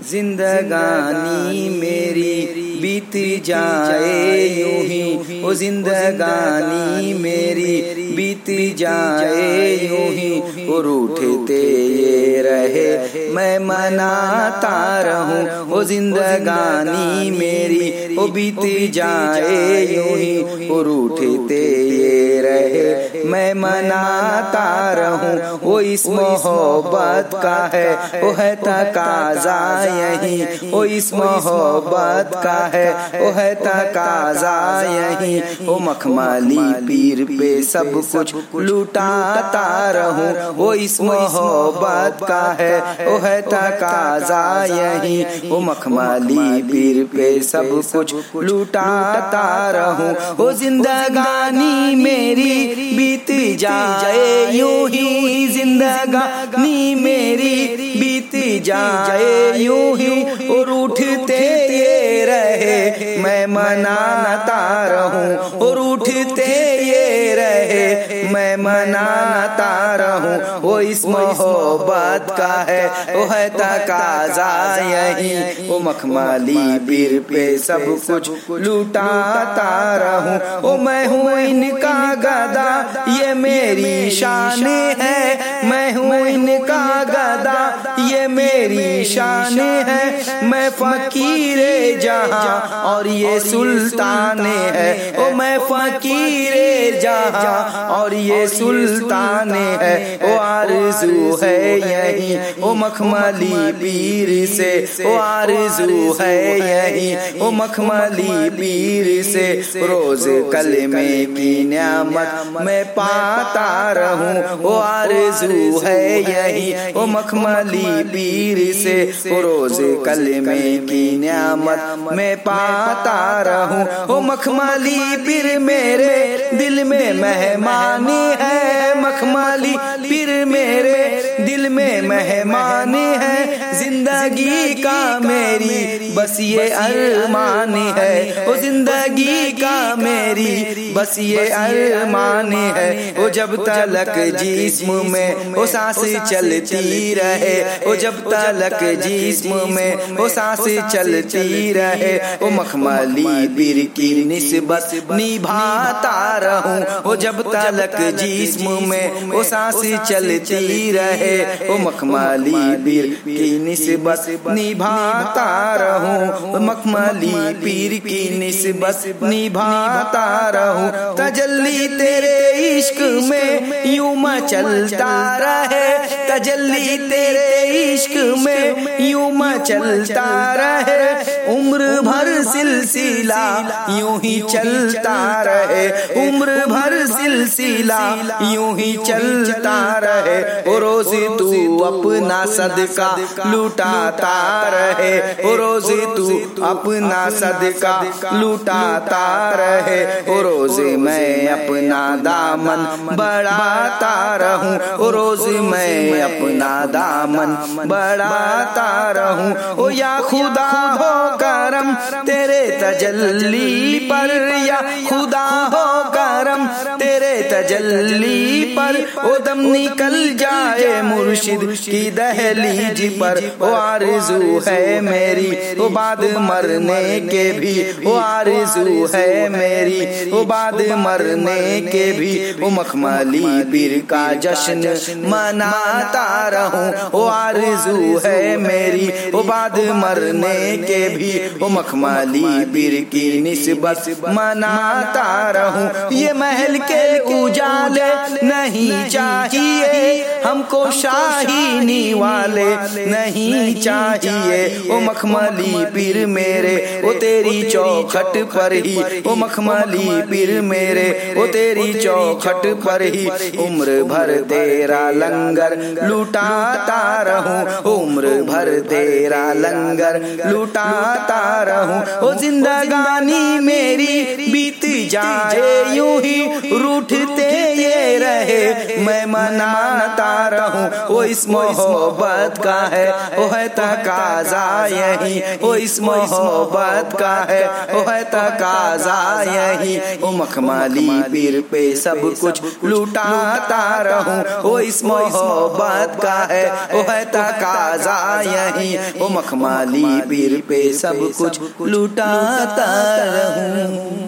जिंदगानी मेरी बीत जाए यूँ ही ओ जिंदगानी मेरी बीत जाए यूँ ही और उठते ये रहे मैं मनाता रहूँ ओ जिंदगानी मेरी ओ बीत जाए यूँ ही और उठते ये रहे मैं मनाता रहूँ वो इस मोहब्बत का है वो है तकाजा यही वो इस मोहब्बत का है वो है तकाजा यही वो मखमाली पीर पे सब कुछ लुटाता रहूँ वो इस मोहब्बत का है वो है तकाजा यही वो मखमाली पीर पे सब कुछ लुटाता रहूँ वो जिंदगानी मेरी बीत जाए यूँ ही जिंदगानी मेरी जाए यूँ ही और उठते ये रहे। मैं मनाता रहूँ और उठते मैं मनाता रहूँ, वो इस मोहब्बत का है, वो है तकाजा, यही वो मखमाली पीर पे सब कुछ लुटाता रहूँ। वो मैं हूँ इनका गदा, ये मेरी शान है। मैं हूँ इनका गदा, ये मेरी शान है। मैं फकीर जहाँ और ये सुल्तान है। ओ मैं फकीर जहाँ और ये सुल्तान है। ओ आरज़ू है यही। ओ मखमली पीर से। ओ आरज़ू है यही। ओ मखमली पीर से। रोज कलमे की नियामत मैं पाता रहूँ। ओ आरज़ू है यही। ओ मखमली पीर से। रोज कलमे की नियामत मैं पाता रहूँ। ओ मखमली पीर मेरे दिल में मेहमानी है मखमाली पीर मेरे दिल में मेहमानी है। ज़िंदगी का मेरी बस ये अरमान है। वो ज़िंदगी का मेरी बस ये अरमान है। वो जब तलक जिस्म में वो सांस चलती रहे। ओ जब तलक जिस्म में वो सांस चलती रहे। वो मखमली बीर की निस्बत निभाता रहूँ। वो जब तलक जिस्म में वो सांस चलती रहे। ओ मखमली बीर की निस्बत निभाता रहूँ। मखमली पीर की निस्बत, निभाता रहूँ। तजल्ली तेरे इश्क में यूँ मचलता रहे। तजल्ली तेरे इश्क में यूँ मचलता रहे। उम्र भर सिलसिला यूँ ही चलता रहे। उम्र भर सिलसिला यूँ ही चलता रहे। रोज तू अपना सदका लुटाता रहे। रोज तू अपना सदका लुटाता रहे। रोज मैं अपना दामन बढ़ाता रहूँ। रोज मैं अपना दामन बढ़ाता रहूँ। ओ या खुदा हो करम तेरे तजल्ली पर या खुदा हो करम तेरे तजल्ली पर ओ दम निकल जाए मुर्शिद की दहलीज पर। ओ आरज़ू है मेरी, ओ बाद मरने के भी। ओ आरज़ू है मेरी, ओ बाद मरने के भी। ओ मखमली पीर का जश्न मनाता रहूँ। ओ आरज़ू है मेरी, ओ बाद मरने के भी। ओ मखमली पीर की निस्बत मनाता रहूँ। ये महल के उजाले नहीं चाहिए हमको शाहीनी वाले नहीं चाहिए। ओ मखमली पीर मेरे ओ तेरी चौखट पर ही। ओ मखमली पीर मेरे ओ तेरी चौखट पर ही। उम्र भर तेरा लंगर लुटाता रहूँ। उम्र भर तेरा लंगर लुटाता रहूँ। ओ जिंदगानी मेरी बीत जाए, यूँ ही रूठते ये रहे। मैं मनाता रहूँ, वो इस मोहब्बत का है। वो है तकाजा यही, वो इस मोहब्बत का है। वो है तकाजा यही, वो मखमाली पीर पे सब कुछ लुटाता रहूँ। वो इस मोहब्बत का है। वो है तकाजा यही, वो मखमाली पीर पे सब कुछ लुटाता रहूँ।